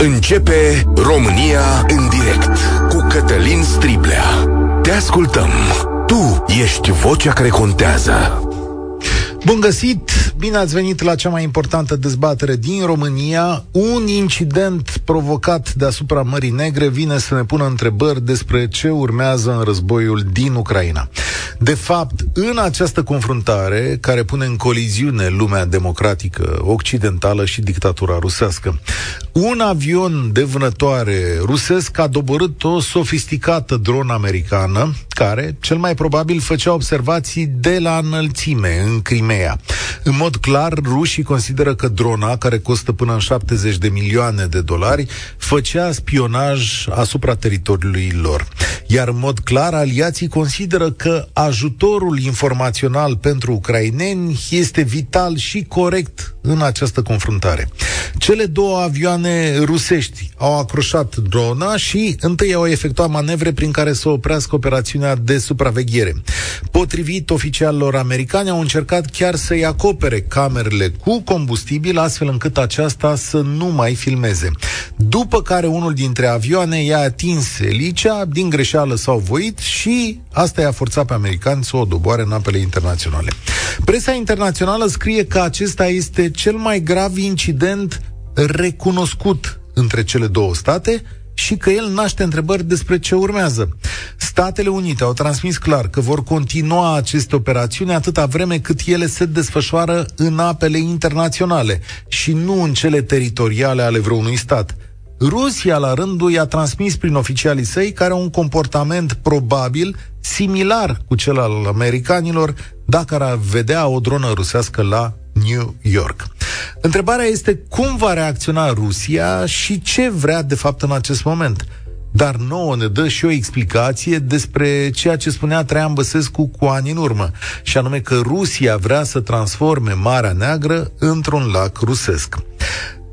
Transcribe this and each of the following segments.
Începe România în direct cu Cătălin Striblea. Te ascultăm. Tu ești vocea care contează. Bun găsit! Bine ați venit la cea mai importantă dezbatere din România. Un incident provocat deasupra Mării Negre vine să ne pună întrebări despre ce urmează în războiul din Ucraina. De fapt, în această confruntare, care pune în coliziune lumea democratică occidentală și dictatura rusească, un avion de vânătoare rusesc a doborât o sofisticată dronă americană, care, cel mai probabil, făcea observații de la înălțime, în Crimea. În mod clar, rușii consideră că drona, care costă până în 70 de milioane de dolari, făcea spionaj asupra teritoriului lor. Iar în mod clar, aliații consideră că ajutorul informațional pentru ucraineni este vital și corect în această confruntare. Cele două avioane rusești au acroșat drona și întâi au efectuat manevre prin care să oprească operațiunea de supraveghere. Potrivit oficialilor americani, au încercat chiar să-i acopere camerele cu combustibil, astfel încât aceasta să nu mai filmeze. După care unul dintre avioane i-a atins elicea, din greșeală s-au voit și asta i-a forțat pe americani să o doboare în apele internaționale. Presa internațională scrie că acesta este cel mai grav incident recunoscut între cele două state și că el naște întrebări despre ce urmează. Statele Unite au transmis clar că vor continua aceste operațiuni atâta vreme cât ele se desfășoară în apele internaționale și nu în cele teritoriale ale vreunui stat. Rusia, la rândul, i-a transmis prin oficialii săi care au un comportament probabil similar cu cel al americanilor dacă ar vedea o dronă rusească la New York. Întrebarea este cum va reacționa Rusia și ce vrea de fapt în acest moment. Dar nouă ne dă și o explicație despre ceea ce spunea Traian Băsescu cu ani în urmă, și anume că Rusia vrea să transforme Marea Neagră într-un lac rusesc.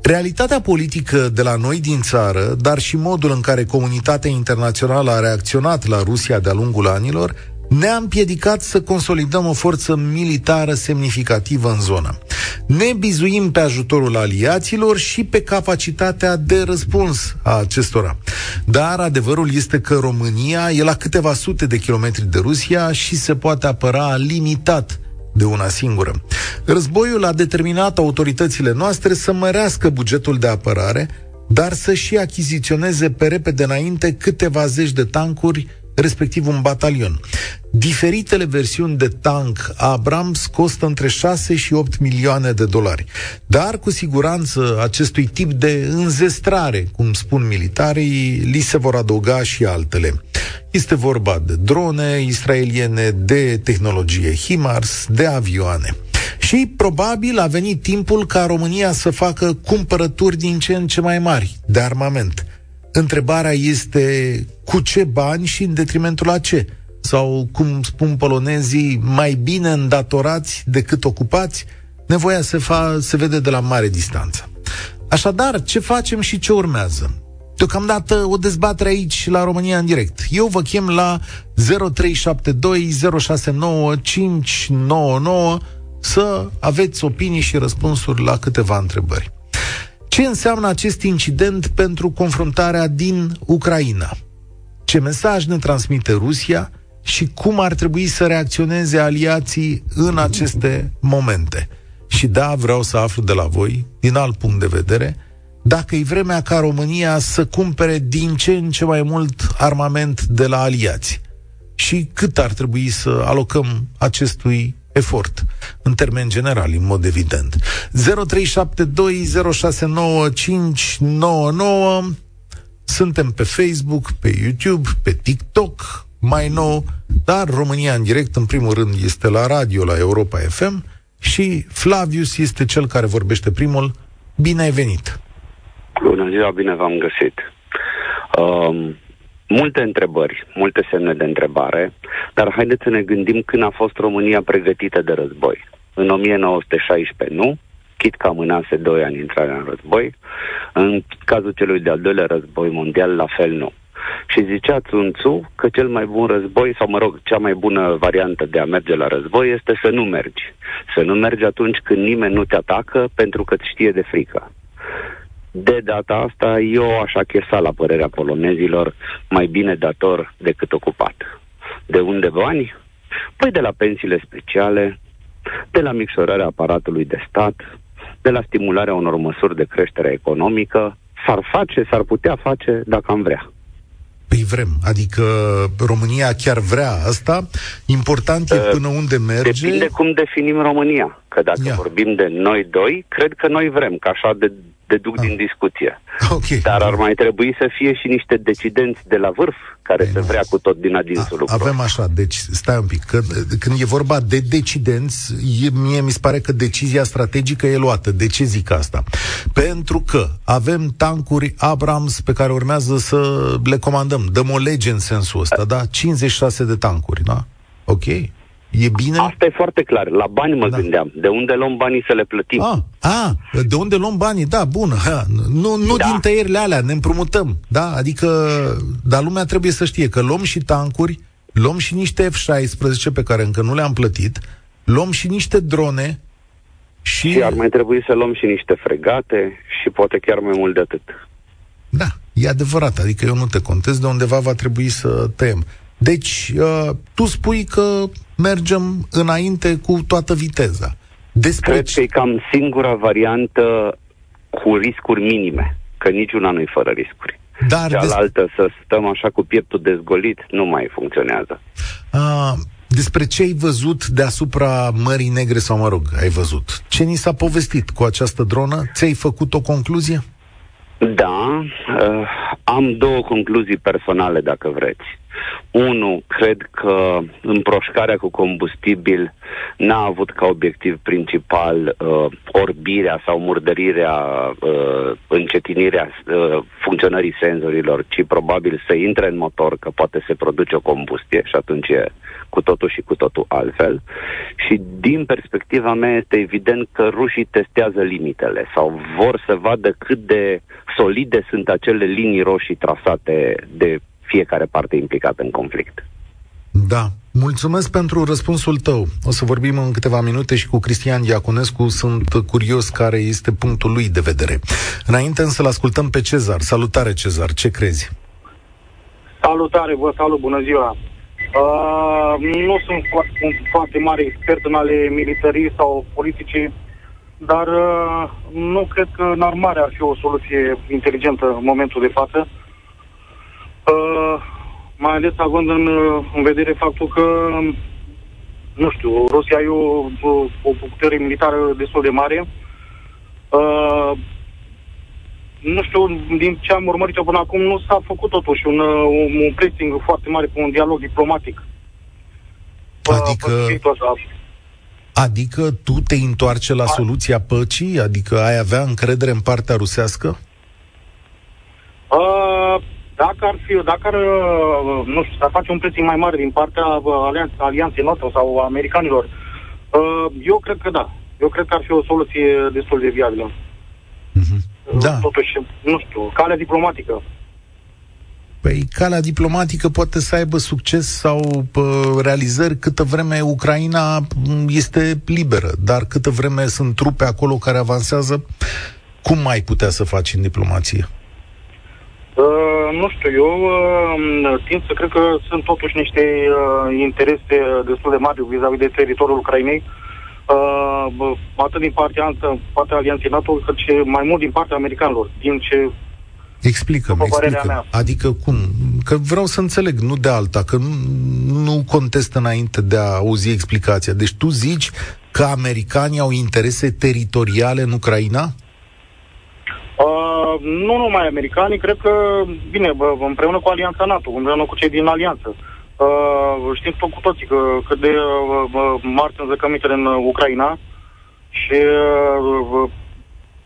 Realitatea politică de la noi din țară, dar și modul în care comunitatea internațională a reacționat la Rusia de-a lungul anilor, ne-a împiedicat să consolidăm o forță militară semnificativă în zonă. Ne bizuim pe ajutorul aliaților și pe capacitatea de răspuns a acestora. Dar adevărul este că România e la câteva sute de kilometri de Rusia și se poate apăra limitat de una singură. Războiul a determinat autoritățile noastre să mărească bugetul de apărare, dar să și achiziționeze pe repede înainte câteva zeci de tancuri respectiv un batalion. Diferitele versiuni de tank Abrams costă între 6 și 8 milioane de dolari. Dar, cu siguranță, acestui tip de înzestrare, cum spun militarii, li se vor adăuga și altele. Este vorba de drone israeliene, de tehnologie HIMARS, de avioane. Și probabil a venit timpul ca România să facă cumpărături din ce în ce mai mari de armament. Întrebarea este cu ce bani și în detrimentul a ce? Sau, cum spun polonezii, mai bine îndatorați decât ocupați? Nevoia se, fa- se vede de la mare distanță. Așadar, ce facem și ce urmează? Deocamdată o dezbatere aici la România în direct. Eu vă chem la 0372069599 să aveți opinii și răspunsuri la câteva întrebări. Ce înseamnă acest incident pentru confruntarea din Ucraina? Ce mesaj ne transmite Rusia și cum ar trebui să reacționeze aliații în aceste momente? Și da, vreau să aflu de la voi, din alt punct de vedere, dacă e vremea ca România să cumpere din ce în ce mai mult armament de la aliați și cât ar trebui să alocăm acestui efort, în termen general, în mod evident. 0372069599 Suntem pe Facebook, pe YouTube, pe TikTok, mai nou, dar România în direct, în primul rând, este la radio, la Europa FM și Flavius este cel care vorbește primul. Bine ai venit! Bună ziua, bine v-am găsit! Um, multe întrebări, multe semne de întrebare, dar haideți să ne gândim când a fost România pregătită de război. În 1916 nu, chit că amânase doi ani intrarea în război, în cazul celui de-al doilea război mondial, la fel nu. Și zicea Sun Tzu că cel mai bun război, sau mă rog, cea mai bună variantă de a merge la război este să nu mergi. Să nu mergi atunci când nimeni nu te atacă pentru că îți știe de frică. De data asta, eu aș achesa la părerea polonezilor mai bine dator decât ocupat. De unde bani? Păi de la pensiile speciale, de la micșorarea aparatului de stat, de la stimularea unor măsuri de creștere economică, s-ar face, s-ar putea face dacă am vrea. Păi vrem, adică România chiar vrea asta. Important e uh, până unde merge. Depinde cum definim România. Că dacă Ia. vorbim de noi doi, cred că noi vrem, că așa de deduc ah. din discuție. Okay. Dar ar mai trebui să fie și niște decidenți de la vârf care Ei, să vrea cu tot din adinsul lucru. Avem așa, deci stai un pic, că, când e vorba de decidenți, e, mie mi se pare că decizia strategică e luată. De ce zic asta? Pentru că avem tancuri Abrams pe care urmează să le comandăm. Dăm o lege în sensul ăsta, da? 56 de tancuri, da? Ok. E bine? Asta e foarte clar. La bani mă da. gândeam. De unde luăm banii să le plătim? Ah, ah de unde luăm banii? Da, bun. Ha. Nu, nu da. din tăierile alea, ne împrumutăm. Da? Adică, dar lumea trebuie să știe că luăm și tancuri, luăm și niște F-16 pe care încă nu le-am plătit, luăm și niște drone și... Și ar mai trebui să luăm și niște fregate și poate chiar mai mult de atât. Da, e adevărat. Adică eu nu te contez, de undeva va trebui să tăiem. Deci, uh, tu spui că mergem înainte cu toată viteza. Despre Cred că e cam singura variantă cu riscuri minime, că niciuna nu e fără riscuri. Dar Cealaltă, des... să stăm așa cu pieptul dezgolit, nu mai funcționează. A, despre ce ai văzut deasupra Mării Negre sau, mă rog, ai văzut? Ce ni s-a povestit cu această dronă? Ți-ai făcut o concluzie? Da, uh, am două concluzii personale, dacă vreți. Unu, cred că împroșcarea cu combustibil n-a avut ca obiectiv principal uh, orbirea sau murdărirea, uh, încetinirea uh, funcționării senzorilor, ci probabil să intre în motor, că poate se produce o combustie și atunci e cu totul și cu totul altfel. Și din perspectiva mea este evident că rușii testează limitele sau vor să vadă cât de solide sunt acele linii roșii trasate de fiecare parte implicată în conflict. Da. Mulțumesc pentru răspunsul tău. O să vorbim în câteva minute și cu Cristian Diaconescu. Sunt curios care este punctul lui de vedere. Înainte să-l ascultăm pe Cezar. Salutare, Cezar. Ce crezi? Salutare, vă salut, bună ziua. Uh, nu sunt foarte, foarte mare expert în ale militarii sau politicii, dar uh, nu cred că înarmarea ar fi o soluție inteligentă în momentul de față. Uh, Uh, mai ales având în, în vedere faptul că, nu știu, Rusia e o, o, o putere militară destul de mare. Uh, nu știu, din ce am urmărit până acum, nu s-a făcut totuși un, un, un pressing foarte mare pe un dialog diplomatic. Adică... Adică tu te întoarce la soluția păcii? Adică ai avea încredere în partea rusească? Uh, dacă ar fi, dacă ar, uh, nu știu, să face un preț mai mare din partea uh, alianței noastre sau americanilor, uh, eu cred că da. Eu cred că ar fi o soluție destul de viabilă. Mm-hmm. Da. Totuși, nu știu, calea diplomatică. Păi calea diplomatică poate să aibă succes sau pă, realizări câtă vreme Ucraina este liberă, dar câtă vreme sunt trupe acolo care avansează, cum mai putea să faci în diplomație? Uh, nu știu, eu uh, tind să cred că sunt totuși niște uh, interese destul de mari vis-a-vis de teritoriul Ucrainei, uh, atât din partea, partea Alianței NATO, cât și mai mult din partea americanilor, din ce Explică-mi, explică Adică cum? Că vreau să înțeleg, nu de alta, că nu, nu contest înainte de a auzi explicația. Deci tu zici că americanii au interese teritoriale în Ucraina? Uh, nu numai americanii, cred că, bine, bă, împreună cu Alianța NATO, împreună cu cei din Alianță. Uh, știm cu toții că cât de uh, mari sunt zăcămintele în Ucraina și uh,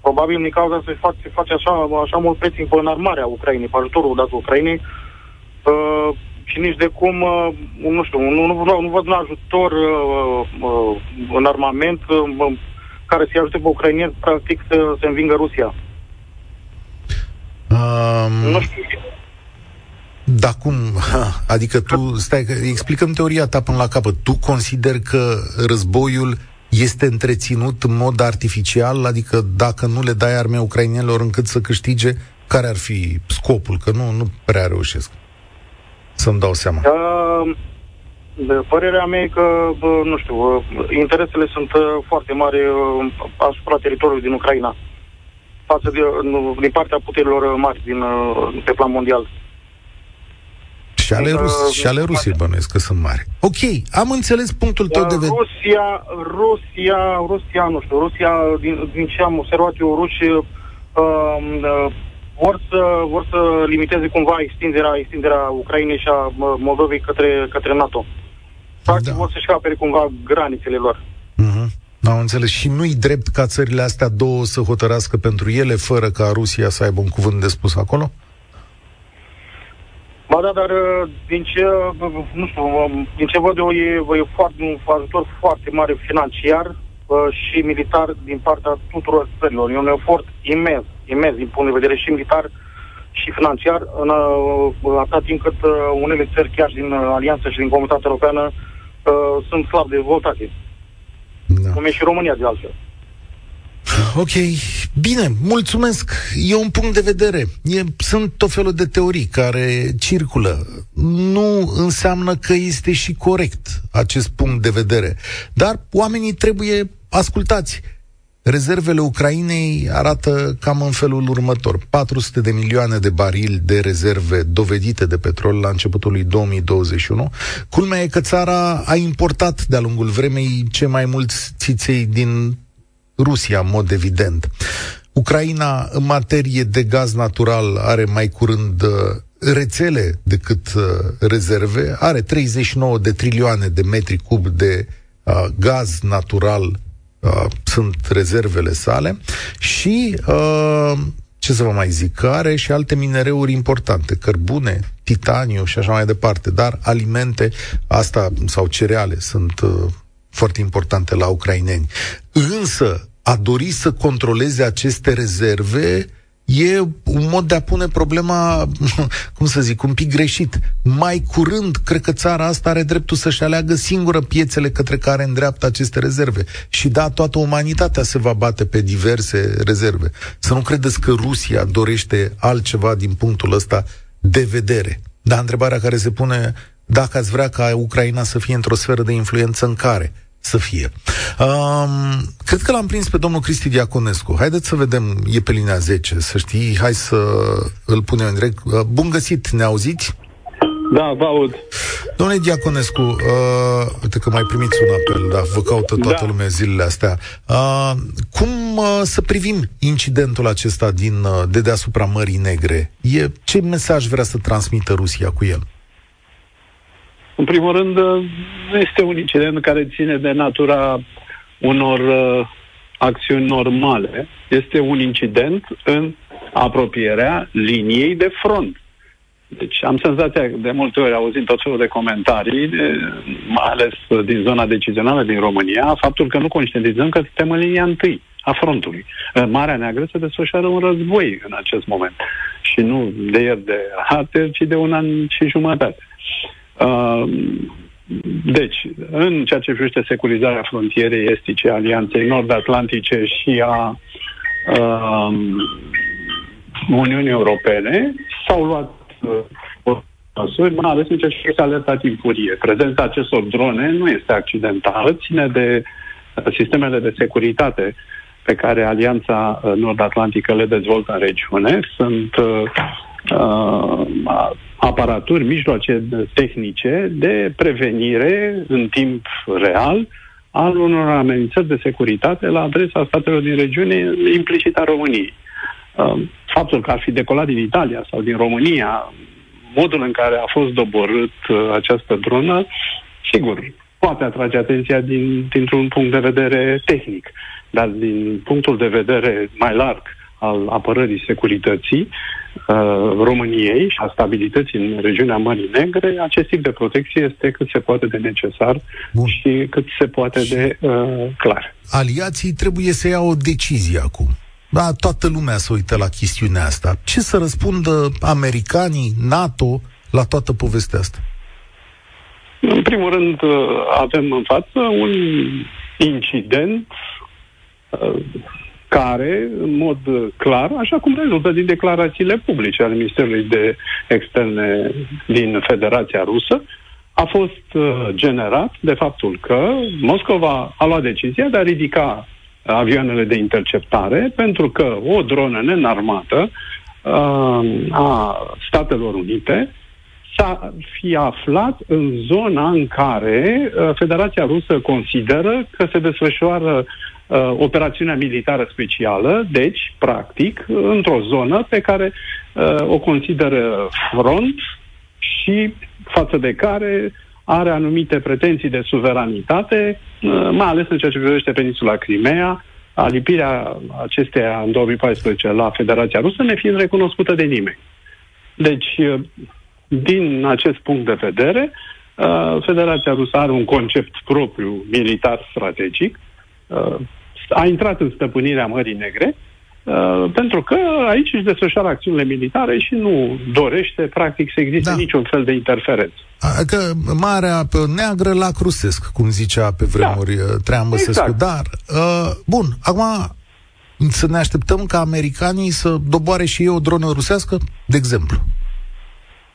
probabil din cauza se face, se face așa, așa mult preț pe înarmarea Ucrainei, pe ajutorul dat Ucrainei uh, și nici de cum, uh, nu știu, nu, nu, nu, nu văd un ajutor uh, uh, în armament uh, care să-i ajute pe ucrainieni, practic, să se învingă Rusia. Um, nu știu. Da, cum? Ha, adică tu, stai, explicăm teoria ta până la capăt. Tu consider că războiul este întreținut în mod artificial, adică dacă nu le dai arme ucrainenilor încât să câștige, care ar fi scopul? Că nu, nu prea reușesc să-mi dau seama. Uh, de părerea mea e că, bă, nu știu, interesele sunt uh, foarte mari uh, asupra teritoriului din Ucraina față de, din partea puterilor mari din, uh, pe plan mondial. Și ale, Rus, uh, și ale Rusiei bănuiesc că sunt mari. Ok, am înțeles punctul tău de vedere. Rusia, Rusia, Rusia, nu știu, Rusia, din, din ce am observat eu, rușii uh, uh, vor să, vor să limiteze cumva extinderea, extinderea Ucrainei și a Moldovei către, către NATO. Practic da. vor să-și apere cumva granițele lor. Uh-huh. Am înțeles. Și nu-i drept ca țările astea două să hotărască pentru ele, fără ca Rusia să aibă un cuvânt de spus acolo? Ba da, dar uh, din ce, uh, nu știu, um, din ce văd eu, e, e foarte, un ajutor foarte mare financiar uh, și militar din partea tuturor țărilor. E un efort imens, imens din punct de vedere și militar și financiar, în atât timp cât unele țări, chiar din Alianță și din Comunitatea Europeană, sunt slab dezvoltate. Da. Cum e și România, de altfel. Ok, bine, mulțumesc. E un punct de vedere. E, sunt tot felul de teorii care circulă. Nu înseamnă că este și corect acest punct de vedere. Dar oamenii trebuie ascultați. Rezervele Ucrainei arată cam în felul următor. 400 de milioane de barili de rezerve dovedite de petrol la începutul lui 2021. Culmea e că țara a importat de-a lungul vremei cei mai mulți țiței din Rusia, în mod evident. Ucraina, în materie de gaz natural, are mai curând uh, rețele decât uh, rezerve, are 39 de trilioane de metri cub de uh, gaz natural uh, sunt rezervele sale și uh, ce să vă mai zic, că are și alte minereuri importante, cărbune, titaniu și așa mai departe, dar alimente, asta sau cereale sunt uh, foarte importante la ucraineni. Însă, a dori să controleze aceste rezerve e un mod de a pune problema, cum să zic, un pic greșit. Mai curând, cred că țara asta are dreptul să-și aleagă singură piețele către care îndreaptă aceste rezerve. Și da, toată umanitatea se va bate pe diverse rezerve. Să nu credeți că Rusia dorește altceva din punctul ăsta de vedere. Dar întrebarea care se pune, dacă ați vrea ca Ucraina să fie într-o sferă de influență în care? Să fie. Um, cred că l-am prins pe domnul Cristi Diaconescu. Haideți să vedem, e pe linia 10, să știi, hai să îl punem în direct. Uh, bun găsit, ne auziți? Da, vă aud. Domnule Diaconescu, uh, uite că mai primiți un apel, da, vă caută toată da. lumea zilele astea. Uh, cum uh, să privim incidentul acesta din uh, de deasupra Mării Negre? E, ce mesaj vrea să transmită Rusia cu el? Uh, în primul rând, uh, nu este un incident care ține de natura unor uh, acțiuni normale. Este un incident în apropierea liniei de front. Deci am senzația de multe ori, auzind tot felul de comentarii, de, mai ales din zona decizională din România, faptul că nu conștientizăm că suntem în linia întâi a frontului. În Marea Neagră se desfășoară un război în acest moment. Și nu de ieri de hateri, ci de un an și jumătate. Um, deci, în ceea ce privește securizarea frontierei estice, Alianței Nord-Atlantice și a uh, Uniunii Europene, s-au luat uh, măsuri, mai ales în ceea ce privește alerta timpurie. Prezența acestor drone nu este accidentală, ține de uh, sistemele de securitate pe care Alianța uh, Nord-Atlantică le dezvoltă în regiune. Sunt uh, uh, aparaturi, mijloace tehnice de prevenire în timp real al unor amenințări de securitate la adresa statelor din regiune, implicit a României. Uh, faptul că ar fi decolat din Italia sau din România, modul în care a fost doborât uh, această dronă, sigur, poate atrage atenția din, dintr-un punct de vedere tehnic, dar din punctul de vedere mai larg al apărării securității uh, României și a stabilității în regiunea Mării Negre, acest tip de protecție este cât se poate de necesar Bun. și cât se poate și de uh, clar. Aliații trebuie să ia o decizie acum. Da, toată lumea se uită la chestiunea asta. Ce să răspundă americanii, NATO la toată povestea asta? În primul rând, uh, avem în față un incident uh, care, în mod clar, așa cum rezultă din declarațiile publice ale Ministerului de Externe din Federația Rusă, a fost uh, generat de faptul că Moscova a luat decizia de a ridica avioanele de interceptare pentru că o dronă nenarmată uh, a Statelor Unite s-a fi aflat în zona în care uh, Federația Rusă consideră că se desfășoară uh, operațiunea militară specială, deci, practic, într-o zonă pe care uh, o consideră front și față de care are anumite pretenții de suveranitate, uh, mai ales în ceea ce privește peninsula Crimea, alipirea acesteia în 2014 la Federația Rusă, ne fiind recunoscută de nimeni. Deci, uh, din acest punct de vedere, uh, Federația Rusă are un concept propriu militar strategic, a intrat în stăpânirea Mării Negre, Uh, pentru că aici își desfășoară acțiunile militare și nu dorește, practic, să existe da. niciun fel de interferență. Adică Marea Neagră la Crusesc, cum zicea pe vremuri da. Uh, Traian Băsescu. Exact. Dar, uh, bun, acum să ne așteptăm ca americanii să doboare și ei o dronă rusească, de exemplu.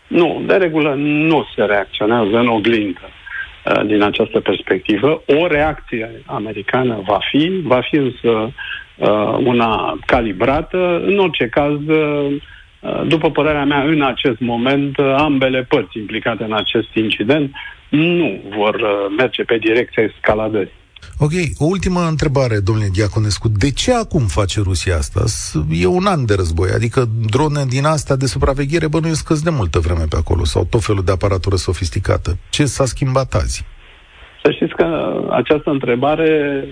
Nu, de regulă nu se reacționează în oglindă uh, din această perspectivă. O reacție americană va fi, va fi însă uh, una calibrată. În orice caz, uh, după părerea mea, în acest moment, uh, ambele părți implicate în acest incident nu vor uh, merge pe direcția escaladării. Ok, o ultimă întrebare, domnule Diaconescu. De ce acum face Rusia asta? E un an de război, adică drone din astea de supraveghere bănuiesc că de multă vreme pe acolo sau tot felul de aparatură sofisticată. Ce s-a schimbat azi? Să știți că această întrebare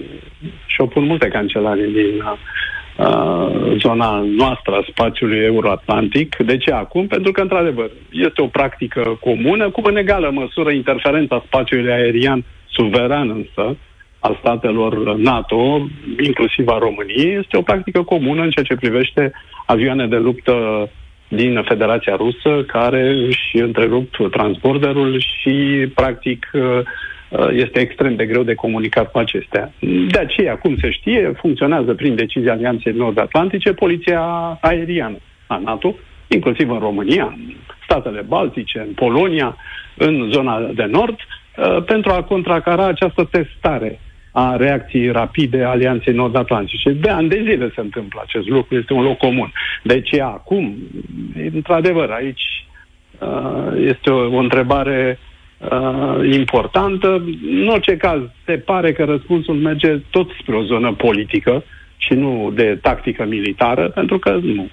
și-o pun multe cancelari din uh, zona noastră a spațiului euroatlantic. De ce acum? Pentru că, într-adevăr, este o practică comună, cu în egală măsură interferența spațiului aerian suveran însă, al statelor NATO, inclusiv a României, este o practică comună în ceea ce privește avioane de luptă din Federația Rusă care își întrerup transborderul și, practic, Uh, este extrem de greu de comunicat cu acestea. De aceea, cum se știe, funcționează prin decizia Alianței Nord-Atlantice poliția aeriană a NATO, inclusiv în România, în statele Baltice, în Polonia, în zona de nord, uh, pentru a contracara această testare a reacției rapide a Alianței Nord-Atlantice. De ani de zile se întâmplă acest lucru, este un loc comun. De ce acum, într-adevăr, aici uh, este o, o întrebare uh, importantă. În orice caz, se pare că răspunsul merge tot spre o zonă politică și nu de tactică militară, pentru că nu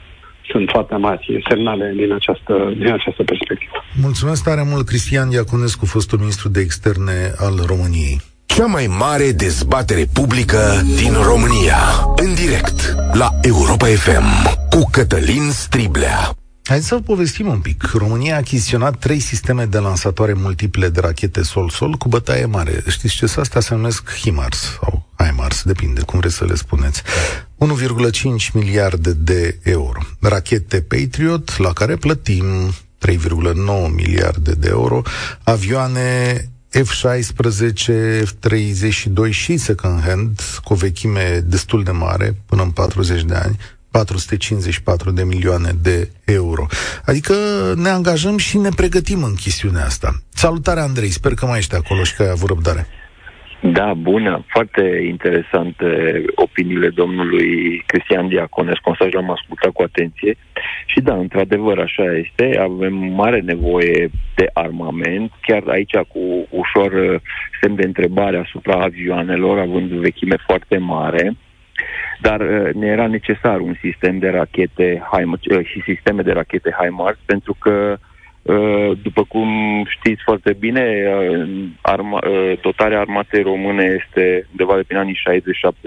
sunt foarte mari semnale din această, din această perspectivă. Mulțumesc tare mult, Cristian Iaconescu, fostul ministru de externe al României. Cea mai mare dezbatere publică din România. În direct la Europa FM cu Cătălin Striblea. Hai să povestim un pic. România a achiziționat trei sisteme de lansatoare multiple de rachete sol-sol cu bătaie mare. Știți ce astea se numesc HIMARS sau HIMARS, depinde cum vreți să le spuneți. 1,5 miliarde de euro. Rachete Patriot, la care plătim 3,9 miliarde de euro. Avioane F-16, F-32 și second hand, cu o vechime destul de mare, până în 40 de ani, 454 de milioane de euro. Adică ne angajăm și ne pregătim în chestiunea asta. Salutare, Andrei, sper că mai ești acolo și că ai avut răbdare. Da, bună, foarte interesante opiniile domnului Cristian Diaconescu, să l-am ascultat cu atenție. Și da, într-adevăr, așa este, avem mare nevoie de armament, chiar aici cu ușor semn de întrebare asupra avioanelor, având vechime foarte mare. Dar uh, ne era necesar un sistem de rachete HIMARS uh, și sisteme de rachete HIMARS pentru că uh, după cum știți foarte bine, arma, dotarea armatei române este undeva de prin anii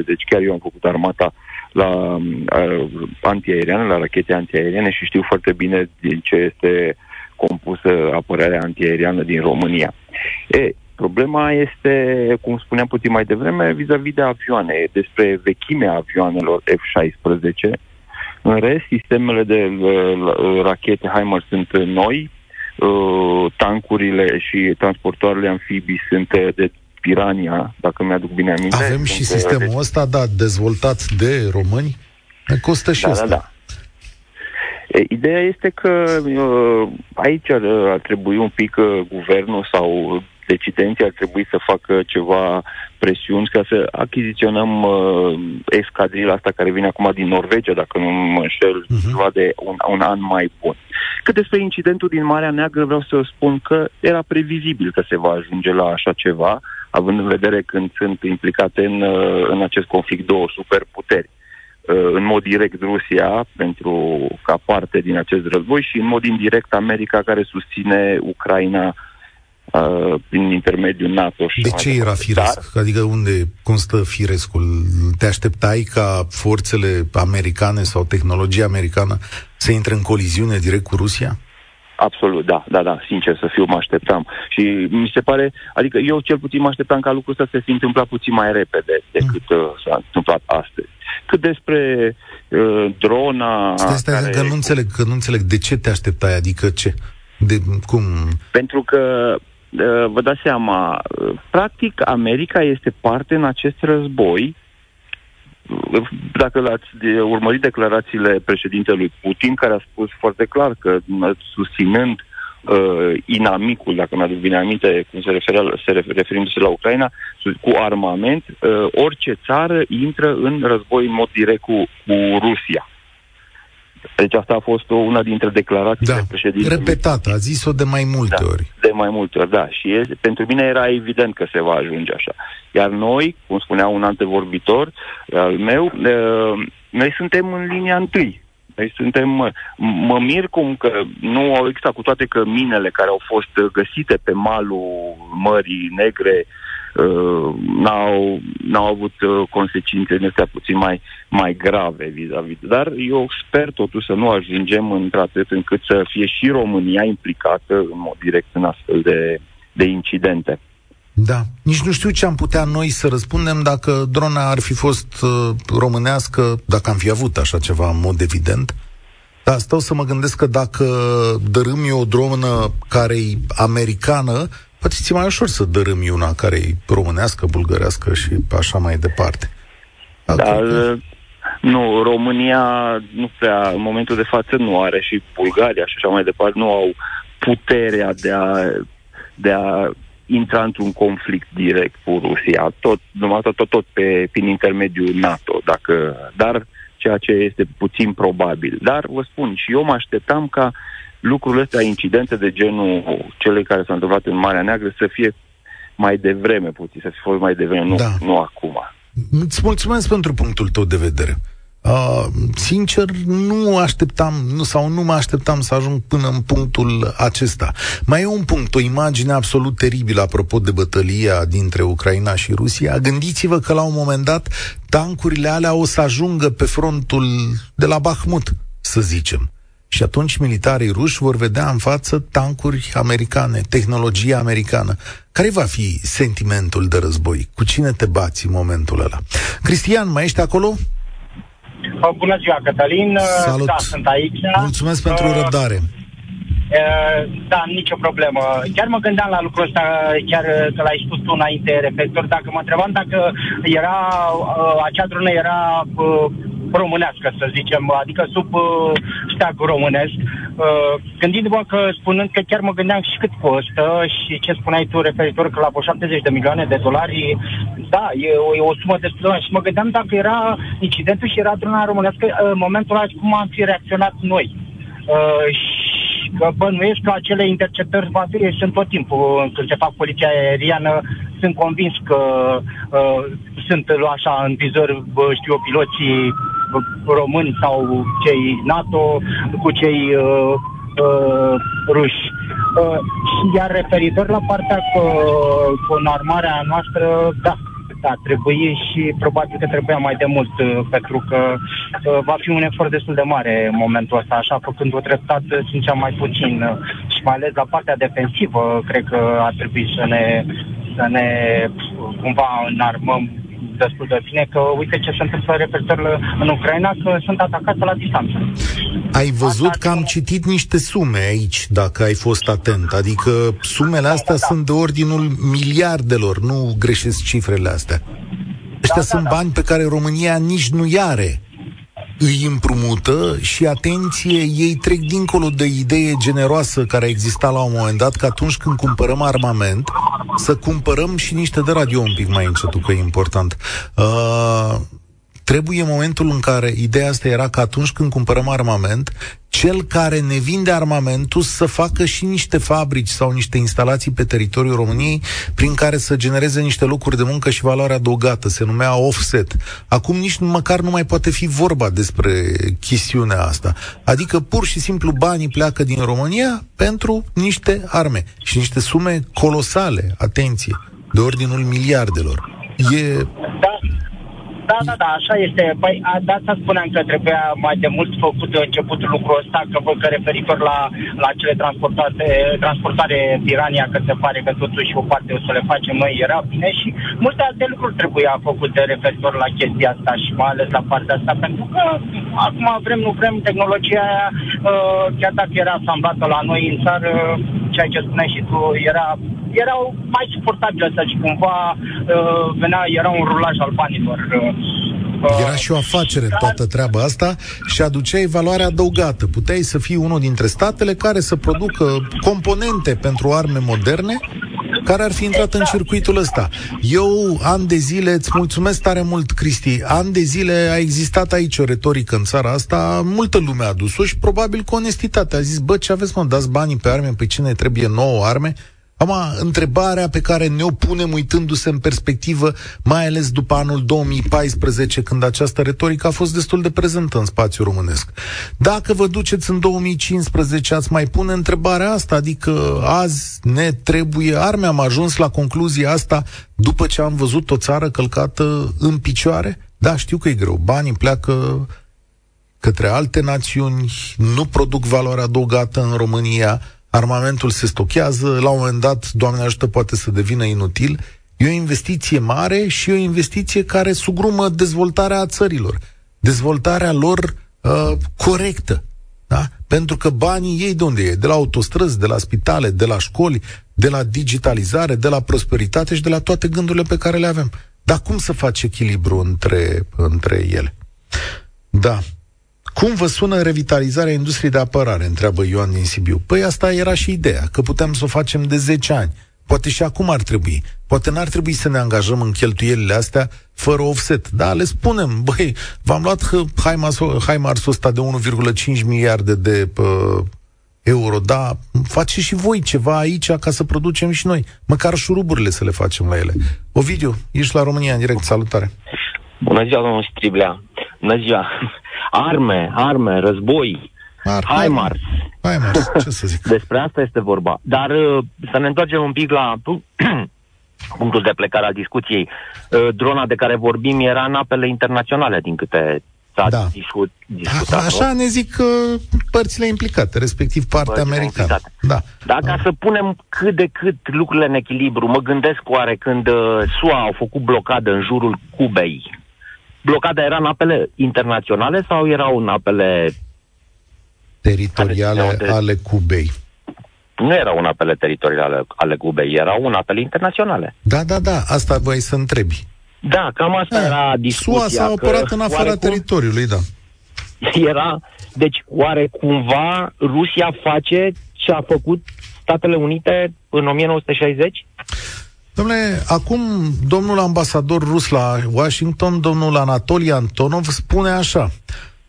60-70. Deci chiar eu am făcut armata la uh, antiaeriană, la rachete antiaeriene și știu foarte bine din ce este compusă apărarea antiaeriană din România. E, Problema este, cum spuneam puțin mai devreme, vis-a-vis de avioane, despre vechimea avioanelor F-16. În rest, sistemele de uh, rachete HIMARS sunt noi, uh, tancurile și transportoarele amfibii sunt de Pirania, dacă mi-aduc bine aminte. Avem și sistemul ăsta, da, dezvoltat de români. Ne costă și da, asta. Da, da. Ideea este că uh, aici ar, ar trebui un pic uh, guvernul sau decidenții ar trebui să facă ceva presiuni ca să achiziționăm uh, escadrila asta care vine acum din Norvegia, dacă nu mă înșel, uh-huh. ceva de un, un an mai bun. Cât despre incidentul din Marea Neagră, vreau să spun că era previzibil că se va ajunge la așa ceva, având în vedere când sunt implicate în, în acest conflict două superputeri. Uh, în mod direct Rusia pentru ca parte din acest război și în mod indirect America care susține Ucraina uh, prin intermediul NATO. Și de ce era firesc? Dar, adică unde, cum stă firescul? Te așteptai ca forțele americane sau tehnologia americană să intre în coliziune direct cu Rusia? Absolut, da, da, da, sincer să fiu, mă așteptam. Și mi se pare, adică eu cel puțin mă așteptam ca lucrul ăsta să se fi întâmplat puțin mai repede decât mm. uh, s-a întâmplat astăzi. Cât despre uh, drona... Stai, stai, care... că nu înțeleg, că nu înțeleg de ce te așteptai, adică ce? De cum? Pentru că uh, vă dați seama, uh, practic America este parte în acest război dacă l-ați de, urmărit declarațiile președintelui Putin, care a spus foarte clar că susținând uh, inamicul, dacă mi-aduc bine aminte, cum se referă, se refer, referindu-se la Ucraina, cu armament, uh, orice țară intră în război în mod direct cu, cu Rusia. Deci asta a fost o, una dintre declarațiile da, președintelui. repetată, a zis-o de mai multe da, ori. De mai multe ori, da. Și e, pentru mine era evident că se va ajunge așa. Iar noi, cum spunea un antevorbitor al meu, e, noi suntem în linia întâi. Noi suntem, mă, mă mir cum că nu au existat, cu toate că minele care au fost găsite pe malul Mării Negre uh, uh, n-au, n-au avut uh, consecințe în astea puțin mai, mai grave vis-a-vis. Dar eu sper totuși să nu ajungem într-atât încât să fie și România implicată în mod direct în astfel de, de incidente. Da. Nici nu știu ce am putea noi să răspundem dacă drona ar fi fost uh, românească, dacă am fi avut așa ceva în mod evident. Dar stau să mă gândesc că dacă dărâmi o dronă care e americană, poate ți mai ușor să dărâmi una care e românească, bulgărească și așa mai departe. Dar nu, România nu prea, în momentul de față nu are și Bulgaria și așa mai departe, nu au puterea de a, de a intra într-un conflict direct cu Rusia, tot, numai tot, tot, tot pe, prin intermediul NATO, dacă, dar ceea ce este puțin probabil. Dar vă spun, și eu mă așteptam ca uh, lucrurile astea, incidente de genul cele care s-au întâmplat în Marea Neagră, să fie mai devreme puțin, să fie fost mai devreme, nu, da. nu acum. Îți mulțumesc pentru punctul tău de vedere. Uh, sincer, nu așteptam, nu, sau nu mă așteptam să ajung până în punctul acesta. Mai e un punct, o imagine absolut teribilă apropo de bătălia dintre Ucraina și Rusia. Gândiți-vă că la un moment dat tancurile alea o să ajungă pe frontul de la Bahmut, să zicem. Și atunci militarii ruși vor vedea în față tancuri americane, tehnologia americană. Care va fi sentimentul de război? Cu cine te bați în momentul ăla? Cristian, mai ești acolo? Bună ziua, Cătălin. Salut. Da, sunt aici. Mulțumesc pentru uh, răbdare. Da, nicio problemă. Chiar mă gândeam la lucrul ăsta, chiar că l-ai spus tu înainte, reflector, dacă mă întrebam dacă era, acea dronă era românească, să zicem, adică sub uh, steagul românesc. Uh, gândindu-mă că spunând că chiar mă gândeam și cât costă și ce spuneai tu referitor că la 70 de milioane de dolari, da, e o, e o sumă destul de mare. Și mă gândeam dacă era incidentul și era drona românească, uh, în momentul ăla cum am fi reacționat noi. Uh, și că bănuiesc că acele interceptări va fi, sunt tot timpul când se fac poliția aeriană, sunt convins că uh, sunt așa în vizor, știu eu, piloții români sau cei NATO cu cei uh, uh, ruși. Uh, iar referitor la partea cu, cu înarmarea noastră, da, da, trebuie și probabil că trebuia mai de mult, uh, pentru că uh, va fi un efort destul de mare în momentul ăsta, așa, făcând o treptat, simțeam mai puțin uh, și mai ales la partea defensivă, cred că ar trebui să ne, să ne cumva înarmăm destul de bine, că uite ce se întâmplă referitor în Ucraina, că sunt atacați la distanță. Ai văzut Asta că am citit niște sume aici, dacă ai fost atent. Adică sumele astea da, da. sunt de ordinul miliardelor, nu greșesc cifrele astea. Ăștia da, sunt da, da. bani pe care România nici nu are îi împrumută și, atenție, ei trec dincolo de idee generoasă care exista la un moment dat, că atunci când cumpărăm armament, să cumpărăm și niște de radio un pic mai încetul, că e important. Uh, Trebuie momentul în care ideea asta era că atunci când cumpărăm armament, cel care ne vinde armamentul să facă și niște fabrici sau niște instalații pe teritoriul României prin care să genereze niște locuri de muncă și valoare adăugată. Se numea offset. Acum nici măcar nu mai poate fi vorba despre chestiunea asta. Adică pur și simplu banii pleacă din România pentru niște arme și niște sume colosale, atenție, de ordinul miliardelor. E da, da, da, da, așa este. Păi, a, de asta spuneam că trebuia mai de mult făcut de început lucrul ăsta, că văd că referitor la, la cele transportate, transportare Pirania, că se pare că totuși o parte o să le facem noi, era bine și multe alte lucruri trebuia făcute referitor la chestia asta și mai ales la partea asta, pentru că acum vrem, nu vrem, tehnologia aia, uh, chiar dacă era asamblată la noi în țară, ceea ce spuneai și tu, era erau mai suportabile, să zic, cumva uh, venea, era un rulaj al banilor. Uh, era și o afacere în toată treaba asta și aduceai valoare adăugată. Puteai să fii unul dintre statele care să producă componente pentru arme moderne care ar fi intrat exact. în circuitul ăsta. Eu, an de zile, îți mulțumesc tare mult, Cristi, an de zile a existat aici o retorică în țara asta, multă lume a adus-o și probabil cu onestitate. A zis, bă, ce aveți, mă, dați banii pe arme, pe cine trebuie nouă arme? Acum, întrebarea pe care ne-o punem uitându-se în perspectivă, mai ales după anul 2014, când această retorică a fost destul de prezentă în spațiul românesc. Dacă vă duceți în 2015, ați mai pune întrebarea asta, adică azi ne trebuie arme. Am ajuns la concluzia asta după ce am văzut o țară călcată în picioare? Da, știu că e greu. Banii pleacă către alte națiuni, nu produc valoare adăugată în România, armamentul se stochează, la un moment dat, Doamne ajută, poate să devină inutil. E o investiție mare și o investiție care sugrumă dezvoltarea țărilor, dezvoltarea lor uh, corectă. Da? Pentru că banii ei de unde e? De la autostrăzi, de la spitale, de la școli, de la digitalizare, de la prosperitate și de la toate gândurile pe care le avem. Dar cum să faci echilibru între, între ele? Da. Cum vă sună revitalizarea industriei de apărare? Întreabă Ioan din Sibiu. Păi asta era și ideea, că putem să o facem de 10 ani. Poate și acum ar trebui. Poate n-ar trebui să ne angajăm în cheltuielile astea fără offset. Da, le spunem, băi, v-am luat Haimarsul ăsta de 1,5 miliarde de uh, euro, da, face și voi ceva aici ca să producem și noi. Măcar șuruburile să le facem la ele. Ovidiu, ești la România în direct, salutare. Bună ziua, domnul Striblea. Bună ziua arme, arme, război, Ar, HIMARS. HIMARS, ce să zic. Despre asta este vorba. Dar uh, să ne întoarcem un pic la punctul de plecare al discuției. Uh, drona de care vorbim era în apele internaționale, din câte s-a da. discut, discutat. A, așa ne zic uh, părțile implicate, respectiv partea părțile americană. Da. Dar ca să punem cât de cât lucrurile în echilibru, mă gândesc oare când uh, SUA au făcut blocadă în jurul Cubei, blocada era în apele internaționale sau erau în apele teritoriale ale Cubei? Nu erau în apele teritoriale ale Cubei, erau în apele internaționale. Da, da, da, asta voi să întrebi. Da, cam asta da. era discuția. SUA s-a apărat în afara oarecum, teritoriului, da. Era, deci, oare cumva Rusia face ce a făcut Statele Unite în 1960? Domnule, acum domnul ambasador rus la Washington, domnul Anatoli Antonov, spune așa.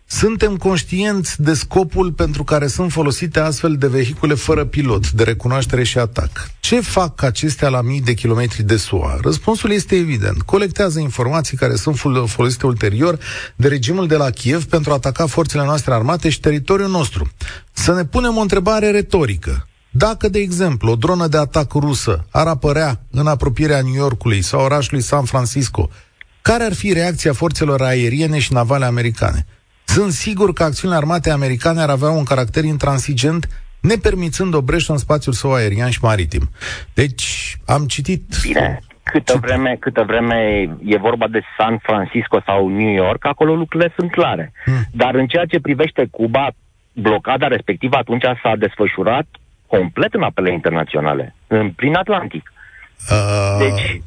Suntem conștienți de scopul pentru care sunt folosite astfel de vehicule fără pilot, de recunoaștere și atac. Ce fac acestea la mii de kilometri de SUA? Răspunsul este evident. Colectează informații care sunt folosite ulterior de regimul de la Kiev pentru a ataca forțele noastre armate și teritoriul nostru. Să ne punem o întrebare retorică. Dacă, de exemplu, o dronă de atac rusă ar apărea în apropierea New Yorkului sau orașului San Francisco, care ar fi reacția forțelor aeriene și navale americane? Sunt sigur că acțiunile armate americane ar avea un caracter intransigent, nepermițând o breșă în spațiul său aerian și maritim. Deci, am citit... Bine. Câtă vreme, câtă vreme e vorba de San Francisco sau New York, acolo lucrurile sunt clare. Hmm. Dar în ceea ce privește Cuba, blocada respectivă atunci s-a desfășurat complet în apele internaționale, în, prin Atlantic. Uh... Deci,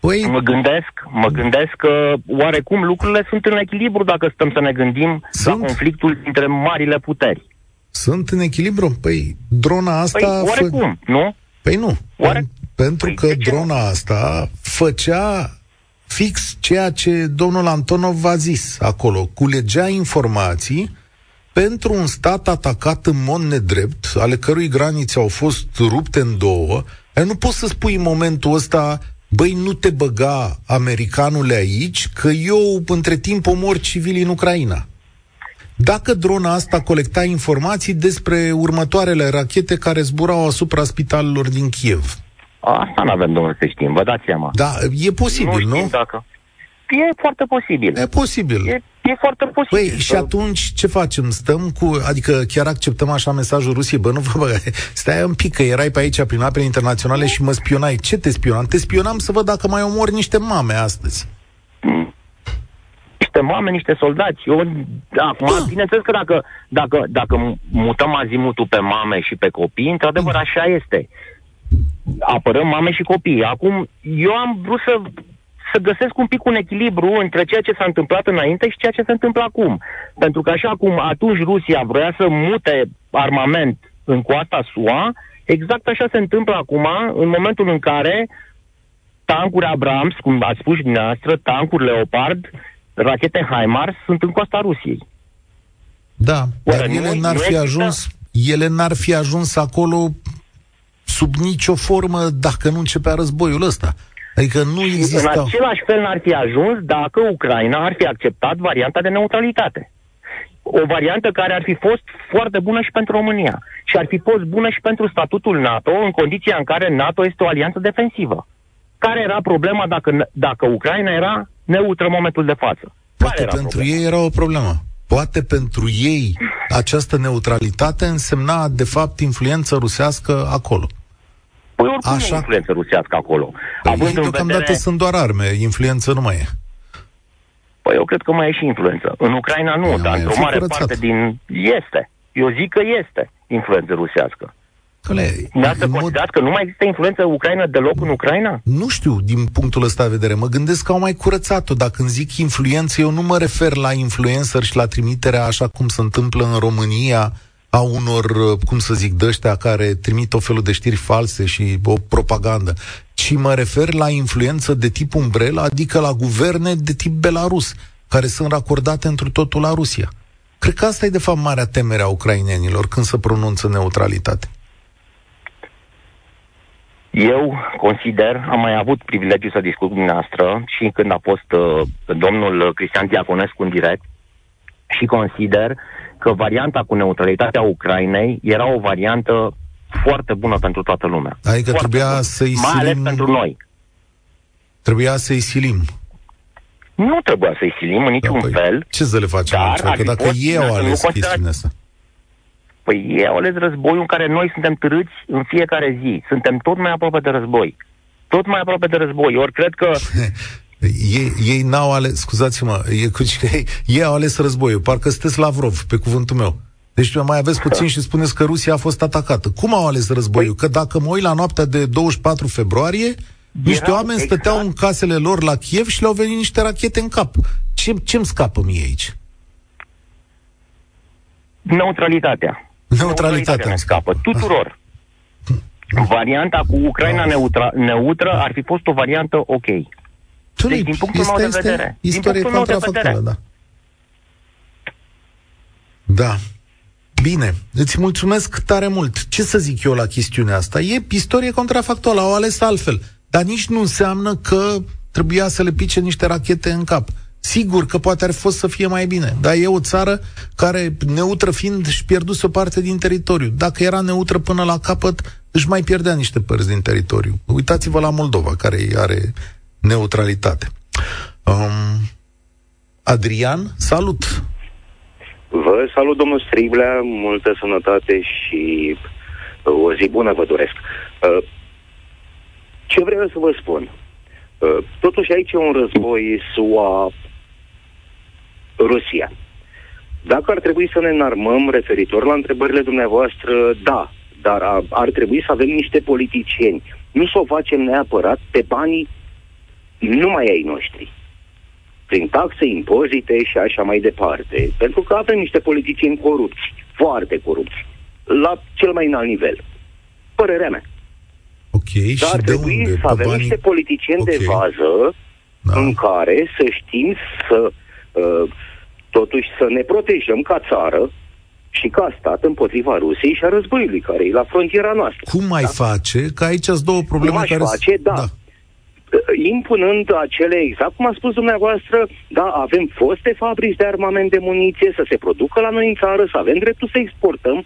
Păi... Mă gândesc, mă gândesc că oarecum lucrurile sunt în echilibru dacă stăm să ne gândim sunt? la conflictul dintre marile puteri. Sunt în echilibru? Păi drona asta... Păi oarecum, fă... nu? Păi nu. Oare... Pentru păi, că drona asta făcea fix ceea ce domnul Antonov v-a zis acolo. Culegea informații pentru un stat atacat în mod nedrept, ale cărui granițe au fost rupte în două. Nu poți să spui în momentul ăsta băi, nu te băga americanule aici, că eu între timp omor civili în Ucraina. Dacă drona asta colecta informații despre următoarele rachete care zburau asupra spitalelor din Kiev. Asta nu avem, domnule, să știm, vă dați seama. Da, e posibil, nu? nu? Dacă... E foarte posibil. E posibil. E, e foarte posibil. Păi, și atunci ce facem? Stăm cu... Adică chiar acceptăm așa mesajul Rusiei? Bă, nu vă băga. Stai un pic, că erai pe aici prin apele internaționale și mă spionai. Ce te spionam? Te spionam să văd dacă mai omori niște mame astăzi. Niște mame, niște soldați. Eu, da, acum, da. bineînțeles că dacă, dacă, dacă mutăm azimutul pe mame și pe copii, într-adevăr, mm. așa este apărăm mame și copii. Acum, eu am vrut să să găsesc un pic un echilibru între ceea ce s-a întâmplat înainte și ceea ce se întâmplă acum. Pentru că așa cum atunci Rusia vrea să mute armament în coasta SUA, exact așa se întâmplă acum în momentul în care tancuri Abrams, cum ați spus dumneavoastră, tancuri Leopard, rachete HIMARS sunt în coasta Rusiei. Da, Oare dar ele n-ar fi ajuns, ele n-ar fi ajuns acolo sub nicio formă dacă nu începea războiul ăsta. Adică nu există. În același fel n-ar fi ajuns dacă Ucraina ar fi acceptat varianta de neutralitate. O variantă care ar fi fost foarte bună și pentru România. Și ar fi fost bună și pentru statutul NATO, în condiția în care NATO este o alianță defensivă. Care era problema dacă, dacă Ucraina era neutră în momentul de față? Poate pentru problema? ei era o problemă. Poate pentru ei această neutralitate însemna, de fapt, influență rusească acolo. Păi oricum Așa. e influență rusească acolo. Păi Având în vedere... sunt doar arme, influență nu mai e. Păi eu cred că mai e și influență. În Ucraina nu, păi dar într-o mare curățat. parte din... Este. Eu zic că este influență rusească. Căle, să mod... că nu mai există influență Ucraina deloc în Ucraina? Nu știu, din punctul ăsta de vedere. Mă gândesc că au mai curățat-o. Dacă îmi zic influență, eu nu mă refer la influencer și la trimiterea așa cum se întâmplă în România, a unor, uh, cum să zic, dăștia care trimit o felul de știri false și o propagandă, ci mă refer la influență de tip umbrelă, adică la guverne de tip belarus, care sunt racordate întru totul la Rusia. Cred că asta e, de fapt, marea temere a ucrainenilor când se pronunță neutralitate. Eu consider, am mai avut privilegiu să discut cu dumneavoastră și când a fost uh, domnul Cristian Diaconescu în direct și consider că varianta cu neutralitatea Ucrainei era o variantă foarte bună pentru toată lumea. Adică foarte trebuia bună. să-i silim... Mai ales pentru noi. Trebuia să-i silim. Nu trebuia să-i silim în niciun da, păi, fel. Ce să le facem altceva? Că dacă ei au ales chestiunea asta. Păi ei au ales războiul în care noi suntem târâți în fiecare zi. Suntem tot mai aproape de război. Tot mai aproape de război. Ori cred că Ei, ei n-au ales, scuzați-mă, ei, ei, ei au ales războiul. Parcă sunteți Lavrov, pe cuvântul meu. Deci mai aveți puțin și spuneți că Rusia a fost atacată. Cum au ales războiul? Că dacă mă uit la noaptea de 24 februarie, niște oameni exact. stăteau în casele lor la Kiev și le-au venit niște rachete în cap. Ce, ce-mi scapă mie aici? Neutralitatea. Neutralitatea ne scapă. Tuturor. Varianta cu Ucraina da. neutra, neutră ar fi fost o variantă ok. Deci, din punctul este, meu de vedere. Istorie contrafactuală, da. Da. Bine, îți mulțumesc tare mult. Ce să zic eu la chestiunea asta? E istorie contrafactuală, au ales altfel. Dar nici nu înseamnă că trebuia să le pice niște rachete în cap. Sigur că poate ar fi fost să fie mai bine, dar e o țară care, neutră fiind, își pierduse o parte din teritoriu. Dacă era neutră până la capăt, își mai pierdea niște părți din teritoriu. Uitați-vă la Moldova, care are neutralitate. Um, Adrian, salut! Vă salut, domnul Striblea, multă sănătate și uh, o zi bună vă doresc. Uh, ce vreau să vă spun? Uh, totuși aici e un război SUA-Rusia. Dacă ar trebui să ne înarmăm referitor la întrebările dumneavoastră, da, dar a, ar trebui să avem niște politicieni. Nu să o facem neapărat pe banii numai ai noștri. Prin taxe, impozite și așa mai departe. Pentru că avem niște politicieni corupți, foarte corupți, la cel mai înalt nivel. Părerea mea. Ok, Dar și ar trebui unde? să avem banii... niște politicieni okay. de vază da. în care să știm să uh, totuși să ne protejăm ca țară și ca stat împotriva Rusiei și a războiului care e la frontiera noastră. Cum mai da? face? Că aici sunt două probleme cum care... face, da. da. Impunând acele, exact cum a spus dumneavoastră, da, avem foste fabrici de armament de muniție, să se producă la noi în țară, să avem dreptul să exportăm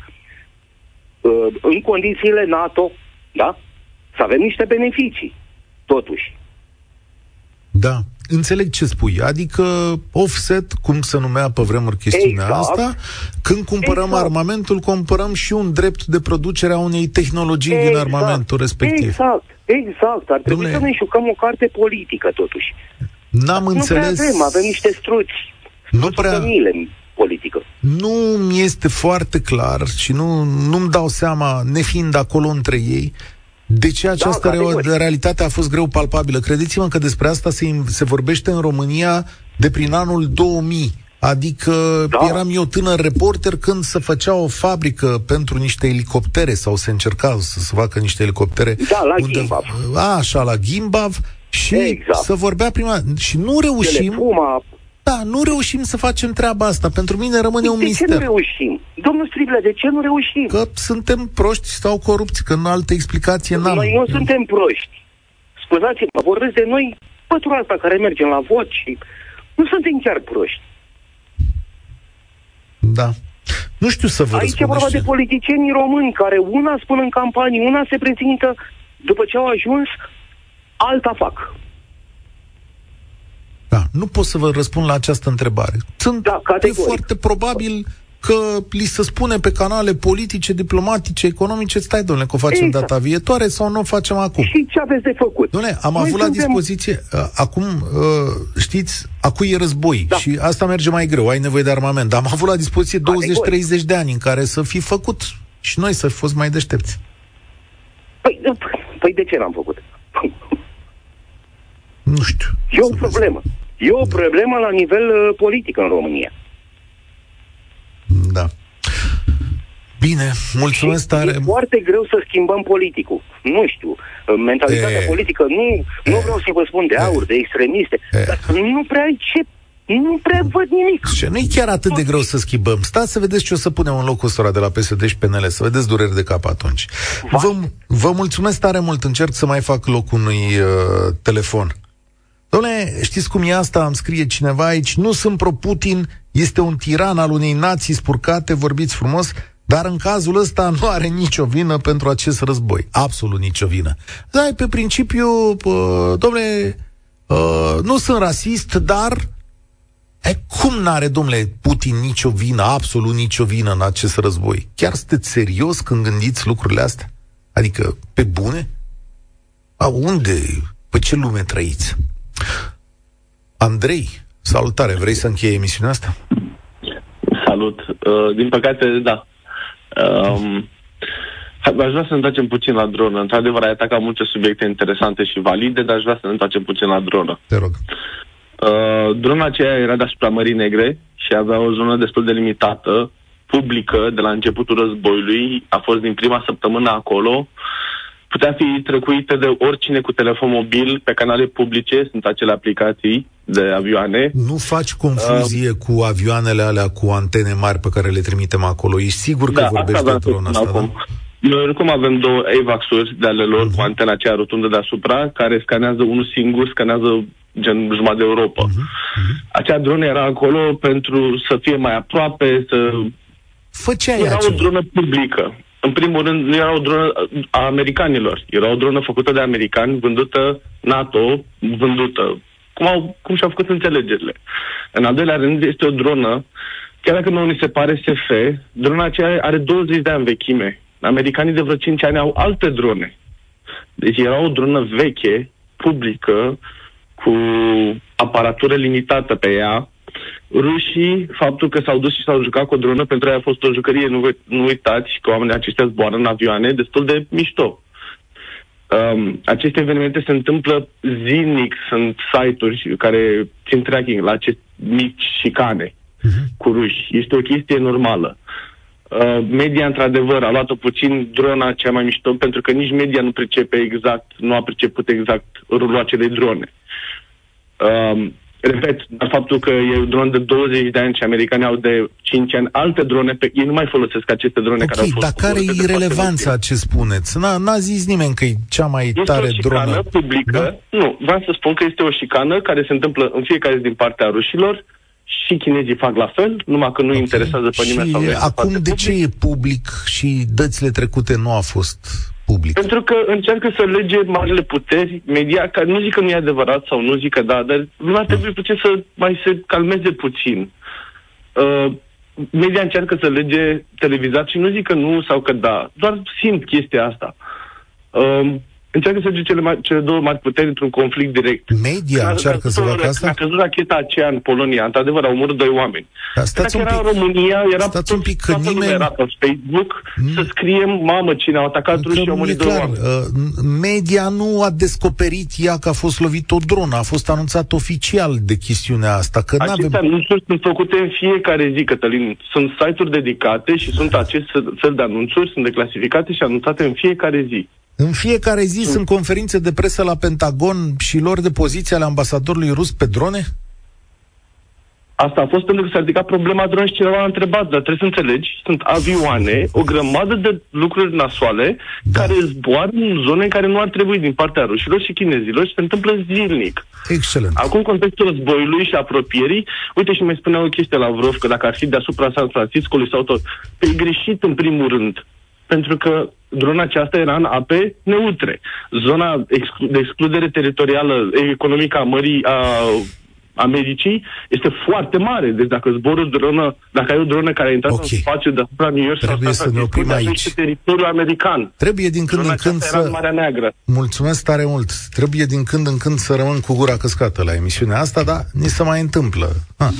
uh, în condițiile NATO, da? Să avem niște beneficii, totuși. Da. Înțeleg ce spui, adică offset, cum se numea pe vremuri chestiunea exact. asta, când cumpărăm exact. armamentul, cumpărăm și un drept de producere a unei tehnologii exact. din armamentul respectiv. Exact, exact. Ar trebui Dom'le, să ne jucăm o carte politică, totuși. N-am nu înțeles... avem, avem niște struți. Nu prea... politică. Nu mi este foarte clar și nu, nu-mi dau seama, nefiind acolo între ei, de ce această da, realitate a fost greu palpabilă? Credeți-mă că despre asta se, se vorbește în România de prin anul 2000. Adică da. eram eu tânăr reporter când se făcea o fabrică pentru niște elicoptere sau se încerca să se facă niște elicoptere. Da, la unde, Gimbav. A, așa, la Gimbav. Și exact. să vorbea prima... Și nu reușim... Telepuma, da, nu reușim să facem treaba asta. Pentru mine rămâne de un mister. De ce nu reușim? Domnul Strible, de ce nu reușim? Că suntem proști sau corupți, că în altă explicație n-am. Noi nu suntem proști. Scuzați-mă, vorbesc de noi, pătura asta care mergem la vot și nu suntem chiar proști. Da. Nu știu să vă Aici e vorba de politicienii români care una spun în campanii, una se prezintă după ce au ajuns, alta fac. Da, nu pot să vă răspund la această întrebare. Sunt da, foarte probabil că li se spune pe canale politice, diplomatice, economice, stai, domnule, că o facem exact. data viitoare sau nu o facem acum. Și ce aveți de făcut? Domnule, am Noi avut suntem... la dispoziție, uh, acum, uh, știți, acum e război da. și asta merge mai greu, ai nevoie de armament, dar am avut la dispoziție 20-30 de ani în care să fi făcut și noi să fi fost mai deștepți. Păi, păi de ce n-am făcut? Nu știu. E o problemă. E o problemă la nivel uh, politic în România. Da. Bine, mulțumesc și tare. E foarte greu să schimbăm politicul. Nu știu, uh, mentalitatea e, politică, nu, e, nu vreau să vă spun de aur, e, de extremiste, e. dar nu prea ai ce nu prea văd nimic. Și nu e chiar atât de greu să schimbăm. Stați să vedeți ce o să punem în locul ăsta de la PSD și PNL, să vedeți dureri de cap atunci. Vă, vă mulțumesc tare mult, încerc să mai fac loc unui uh, telefon. Doamne, știți cum e asta? Îmi scrie cineva aici, nu sunt pro-Putin, este un tiran al unei nații spurcate, vorbiți frumos, dar în cazul ăsta nu are nicio vină pentru acest război. Absolut nicio vină. Da, pe principiu, domnule, nu sunt rasist, dar E, cum n-are, domnule, Putin nicio vină, absolut nicio vină în acest război? Chiar sunteți serios când gândiți lucrurile astea? Adică, pe bune? A, unde? Pe ce lume trăiți? Andrei, salutare, vrei să încheie emisiunea asta? Salut. Uh, din păcate, da. Um, aș vrea să ne întoarcem puțin la dronă. Într-adevăr, ai atacat multe subiecte interesante și valide, dar aș vrea să ne întoarcem puțin la dronă. Te rog. Uh, drona aceea era deasupra Mării Negre și avea o zonă destul de limitată, publică, de la începutul războiului. A fost din prima săptămână acolo. Uh, putea fi trecuită de oricine cu telefon mobil pe canale publice, sunt acele aplicații de avioane. Nu faci confuzie uh, cu avioanele alea cu antene mari pe care le trimitem acolo. Ești sigur că da, vorbești de drona asta, acum. da? Noi oricum avem două AVAX-uri de ale lor uh-huh. cu antena aceea rotundă deasupra, care scanează unul singur, scanează gen jumătate de Europa. Uh-huh. Uh-huh. Acea dronă era acolo pentru să fie mai aproape, să... Făceai Era o dronă publică în primul rând, nu era o dronă a americanilor. Era o dronă făcută de americani, vândută NATO, vândută. Cum, au, cum și-au făcut înțelegerile. În al doilea rând, este o dronă, chiar dacă nu ni se pare SF, drona aceea are 20 de ani vechime. Americanii de vreo 5 ani au alte drone. Deci era o dronă veche, publică, cu aparatură limitată pe ea, rușii, faptul că s-au dus și s-au jucat cu o dronă, pentru ei a fost o jucărie, nu, nu uitați că oamenii aceștia zboară în avioane, destul de mișto. Um, aceste evenimente se întâmplă zilnic, sunt site-uri care țin tracking la acest mici șicane uh-huh. cu ruși. Este o chestie normală. Uh, media, într-adevăr, a luat-o puțin drona cea mai mișto, pentru că nici media nu pricepe exact, nu a priceput exact rolul acelei drone. Uh, repet, dar faptul că e un dron de 20 de ani și americanii au de 5 ani alte drone, pe ei nu mai folosesc aceste drone okay, care au fost... dar care e relevanța ce spuneți? N-a, n-a zis nimeni că e cea mai este tare o dronă. publică. Da? Nu, vreau să spun că este o șicană care se întâmplă în fiecare zi din partea rușilor și chinezii fac la fel, numai că nu okay. interesează pe nimeni. Și sau acum de public. ce e public și dățile trecute nu a fost public? Pentru că încearcă să lege marile puteri media, că nu zic că nu e adevărat sau nu zic că da, dar lumea trebuie puțin să mai se calmeze puțin. Uh, media încearcă să lege televizat și nu zic că nu sau că da, doar simt chestia asta. Uh, încearcă să duce cele, mai, cele două mari puteri într-un conflict direct. Media încearcă să facă asta? A căzut racheta aceea în Polonia, într-adevăr, au omorât doi oameni. Dar stați Dacă un pic, era în România, era stați un pic, că nimeni... era pe Facebook mm. să scriem, mamă, cine au atacat ruși și au murit doi oameni. Uh, media nu a descoperit ea că a fost lovit o dronă, a fost anunțat oficial de chestiunea asta. Că Aceste n-avem... anunțuri sunt făcute în fiecare zi, Cătălin. Sunt site-uri dedicate și sunt acest fel de anunțuri, sunt declasificate și anunțate în fiecare zi. În fiecare zi mm. sunt conferințe de presă la Pentagon și lor de poziție ale ambasadorului rus pe drone? Asta a fost pentru că s-a ridicat problema dronă și cineva a întrebat, dar trebuie să înțelegi, sunt avioane, o grămadă de lucruri nasoale da. care zboară în zone în care nu ar trebui din partea rușilor și chinezilor și se întâmplă zilnic. Excelent. Acum, în contextul războiului și apropierii, uite și mai spunea o chestie la Vrov, că dacă ar fi deasupra San Francisco sau tot, pe greșit în primul rând pentru că drona aceasta era în ape neutre. Zona exclu- de excludere teritorială economică a Mării a Americii este foarte mare. Deci dacă zbori o dronă, dacă ai o dronă care a intrat okay. în spațiu deasupra New York Trebuie să ne oprim aici. teritoriul american. Trebuie din când drona în când să... Marea Neagră. Mulțumesc tare mult. Trebuie din când în când să rămân cu gura căscată la emisiunea asta, dar ni se mai întâmplă. Ha.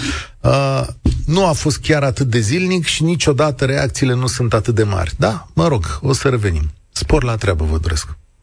Uh, nu a fost chiar atât de zilnic și niciodată reacțiile nu sunt atât de mari. Da, mă rog, o să revenim. Spor la treabă, vă doresc.